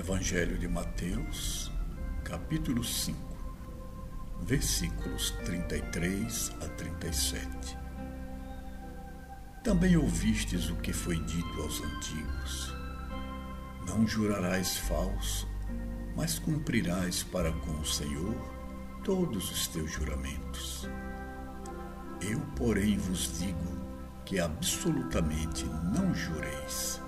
Evangelho de Mateus, capítulo 5, versículos 33 a 37. Também ouvistes o que foi dito aos antigos: Não jurarás falso, mas cumprirás para com o Senhor todos os teus juramentos. Eu, porém, vos digo que absolutamente não jureis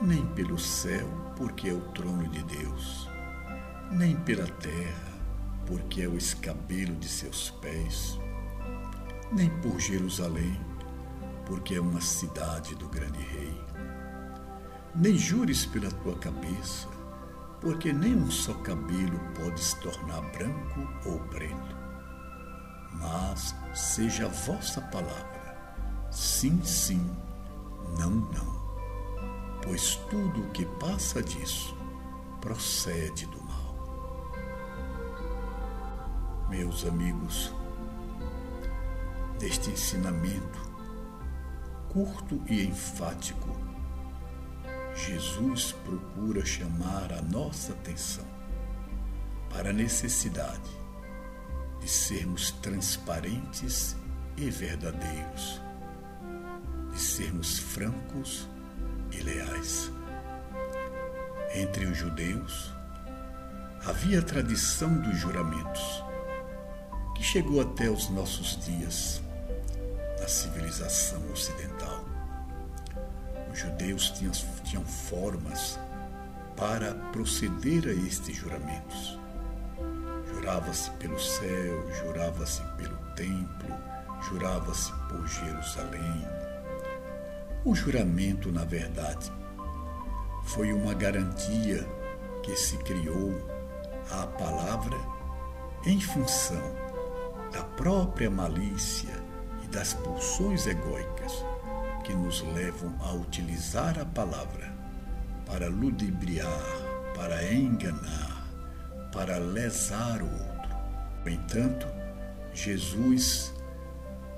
nem pelo céu, porque é o trono de Deus, nem pela terra, porque é o escabelo de seus pés, nem por Jerusalém, porque é uma cidade do grande rei. Nem jures pela tua cabeça, porque nem um só cabelo pode se tornar branco ou preto. Mas seja a vossa palavra, sim, sim, não, não pois tudo o que passa disso procede do mal. Meus amigos, neste ensinamento curto e enfático, Jesus procura chamar a nossa atenção para a necessidade de sermos transparentes e verdadeiros, de sermos francos e leais. Entre os judeus havia a tradição dos juramentos, que chegou até os nossos dias na civilização ocidental. Os judeus tinham, tinham formas para proceder a estes juramentos. Jurava-se pelo céu, jurava-se pelo templo, jurava-se por Jerusalém, o juramento, na verdade, foi uma garantia que se criou à palavra em função da própria malícia e das pulsões egóicas que nos levam a utilizar a palavra para ludibriar, para enganar, para lesar o outro. No entanto, Jesus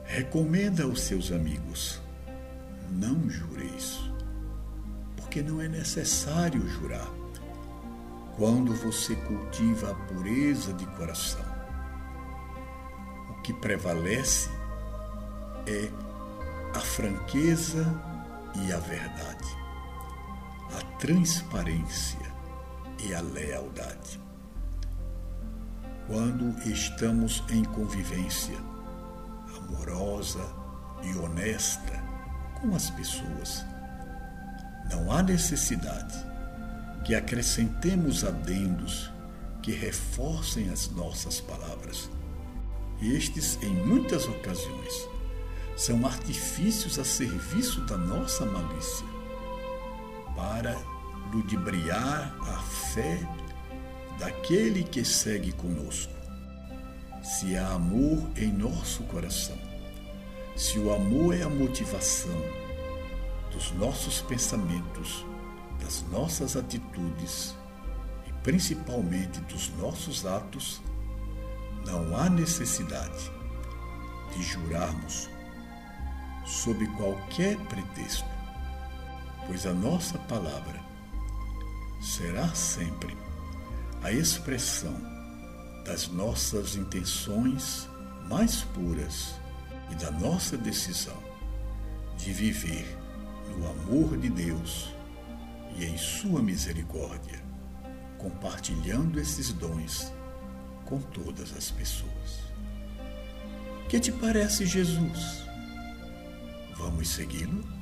recomenda aos seus amigos não jureis, porque não é necessário jurar quando você cultiva a pureza de coração. O que prevalece é a franqueza e a verdade, a transparência e a lealdade. Quando estamos em convivência amorosa e honesta, com as pessoas. Não há necessidade que acrescentemos adendos que reforcem as nossas palavras. Estes, em muitas ocasiões, são artifícios a serviço da nossa malícia, para ludibriar a fé daquele que segue conosco. Se há amor em nosso coração, se o amor é a motivação dos nossos pensamentos, das nossas atitudes e principalmente dos nossos atos, não há necessidade de jurarmos sob qualquer pretexto, pois a nossa palavra será sempre a expressão das nossas intenções mais puras e da nossa decisão de viver no amor de Deus e em Sua misericórdia, compartilhando esses dons com todas as pessoas. Que te parece Jesus? Vamos segui-lo?